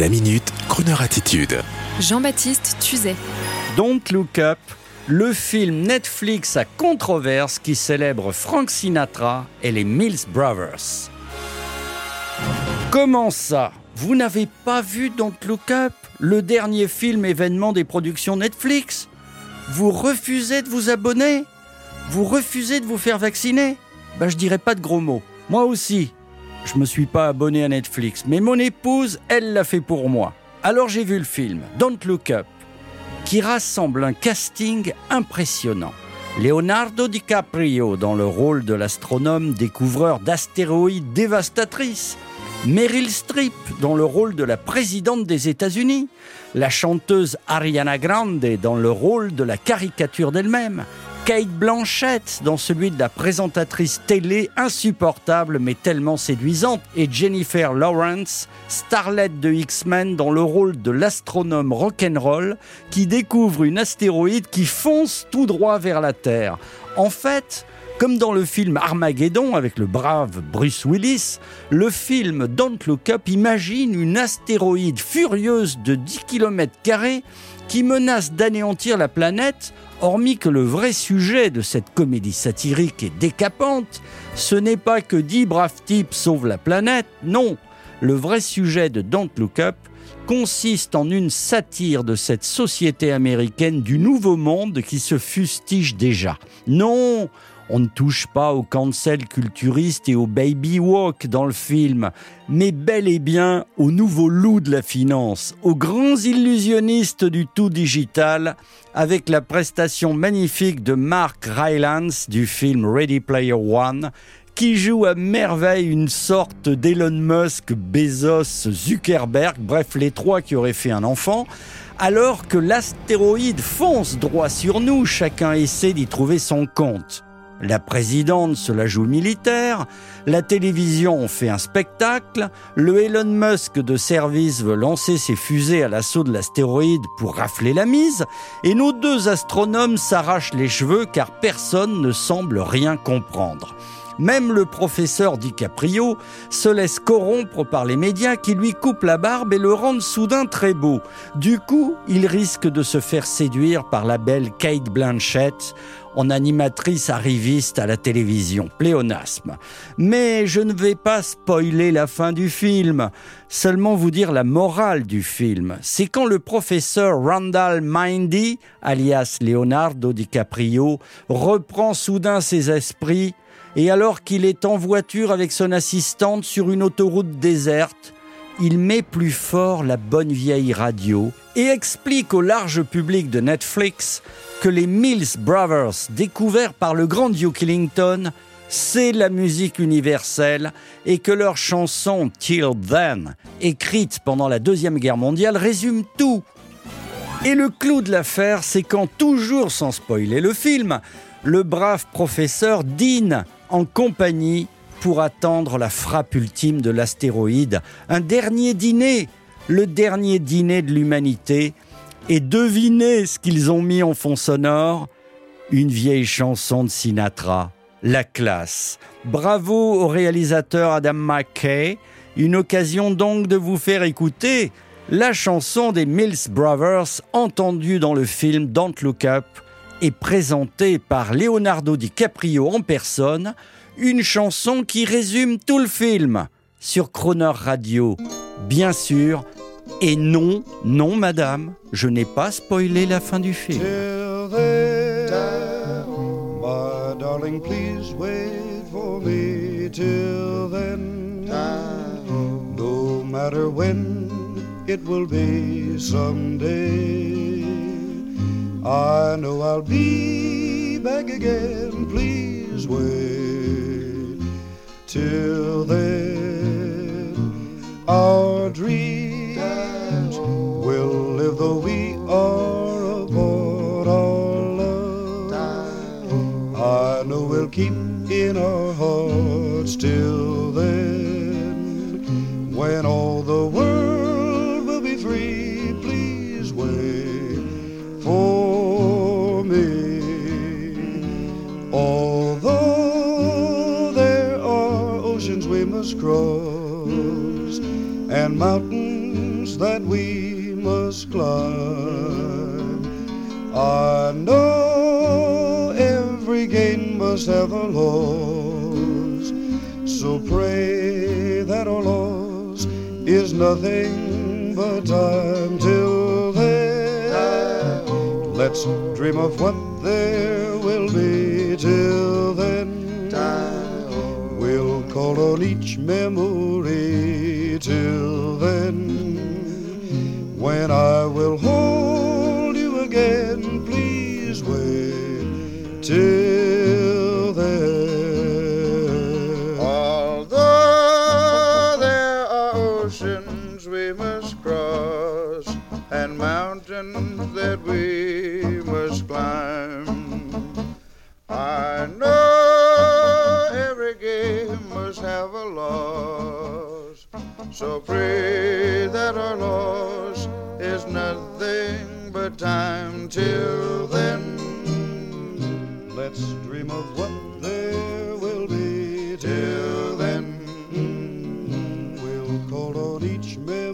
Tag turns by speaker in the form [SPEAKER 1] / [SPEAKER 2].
[SPEAKER 1] La minute, Kroneur attitude.
[SPEAKER 2] Jean-Baptiste Tuzet.
[SPEAKER 3] Don't Look Up, le film Netflix à controverse qui célèbre Frank Sinatra et les Mills Brothers. Comment ça? Vous n'avez pas vu Don't Look Up, le dernier film événement des productions Netflix? Vous refusez de vous abonner? Vous refusez de vous faire vacciner? Bah je dirais pas de gros mots. Moi aussi, je me suis pas abonné à Netflix, mais mon épouse, elle l'a fait pour moi. Alors j'ai vu le film Don't Look Up, qui rassemble un casting impressionnant. Leonardo DiCaprio dans le rôle de l'astronome découvreur d'astéroïdes dévastatrices. Meryl Streep dans le rôle de la présidente des États-Unis. La chanteuse Ariana Grande dans le rôle de la caricature d'elle-même. Kate Blanchett dans celui de la présentatrice télé insupportable mais tellement séduisante et Jennifer Lawrence, starlet de X-Men dans le rôle de l'astronome rock'n'roll qui découvre une astéroïde qui fonce tout droit vers la Terre. En fait, comme dans le film Armageddon avec le brave Bruce Willis, le film Don't Look Up imagine une astéroïde furieuse de 10 km qui menace d'anéantir la planète, hormis que le vrai sujet de cette comédie satirique et décapante, ce n'est pas que 10 braves types sauvent la planète, non. Le vrai sujet de Don't Look Up consiste en une satire de cette société américaine du nouveau monde qui se fustige déjà. Non, on ne touche pas au cancel culturiste et au baby walk dans le film, mais bel et bien au nouveau loup de la finance, aux grands illusionnistes du tout digital, avec la prestation magnifique de Mark Rylance du film Ready Player One, qui joue à merveille une sorte d'Elon Musk, Bezos, Zuckerberg, bref les trois qui auraient fait un enfant, alors que l'astéroïde fonce droit sur nous, chacun essaie d'y trouver son compte. La présidente se la joue militaire, la télévision fait un spectacle, le Elon Musk de service veut lancer ses fusées à l'assaut de l'astéroïde pour rafler la mise, et nos deux astronomes s'arrachent les cheveux car personne ne semble rien comprendre. Même le professeur DiCaprio se laisse corrompre par les médias qui lui coupent la barbe et le rendent soudain très beau. Du coup, il risque de se faire séduire par la belle Kate Blanchett en animatrice arriviste à la télévision. Pléonasme. Mais je ne vais pas spoiler la fin du film, seulement vous dire la morale du film. C'est quand le professeur Randall Mindy, alias Leonardo DiCaprio, reprend soudain ses esprits et alors qu'il est en voiture avec son assistante sur une autoroute déserte, il met plus fort la bonne vieille radio et explique au large public de Netflix que les Mills Brothers, découverts par le grand Duke Ellington, c'est la musique universelle et que leur chanson Till Then, écrite pendant la Deuxième Guerre mondiale, résume tout. Et le clou de l'affaire, c'est quand, toujours sans spoiler le film, le brave professeur dîne en compagnie pour attendre la frappe ultime de l'astéroïde. Un dernier dîner, le dernier dîner de l'humanité. Et devinez ce qu'ils ont mis en fond sonore Une vieille chanson de Sinatra, La classe. Bravo au réalisateur Adam McKay. Une occasion donc de vous faire écouter la chanson des Mills Brothers entendue dans le film Don't Look Up et présentée par Leonardo DiCaprio en personne une chanson qui résume tout le film sur Croner Radio. Bien sûr, et non, non madame, je n'ai pas spoilé la fin du film.
[SPEAKER 4] my darling, please wait for me till then. No matter when it will be someday. I know I'll be back again, please wait. Till then, our dreams keep in our hearts till then. When all the world will be free, please wait for me. Although there are oceans we must cross and mountains that we must climb. I know have a loss, so pray that our loss is nothing but time till then. Let's dream of what there will be till then. We'll call on each memory till then. When I will hold you again, please wait till that we must climb, I know every game must have a loss. So pray that our loss is nothing but time till then. Let's dream of what there will be till then. We'll call on each memory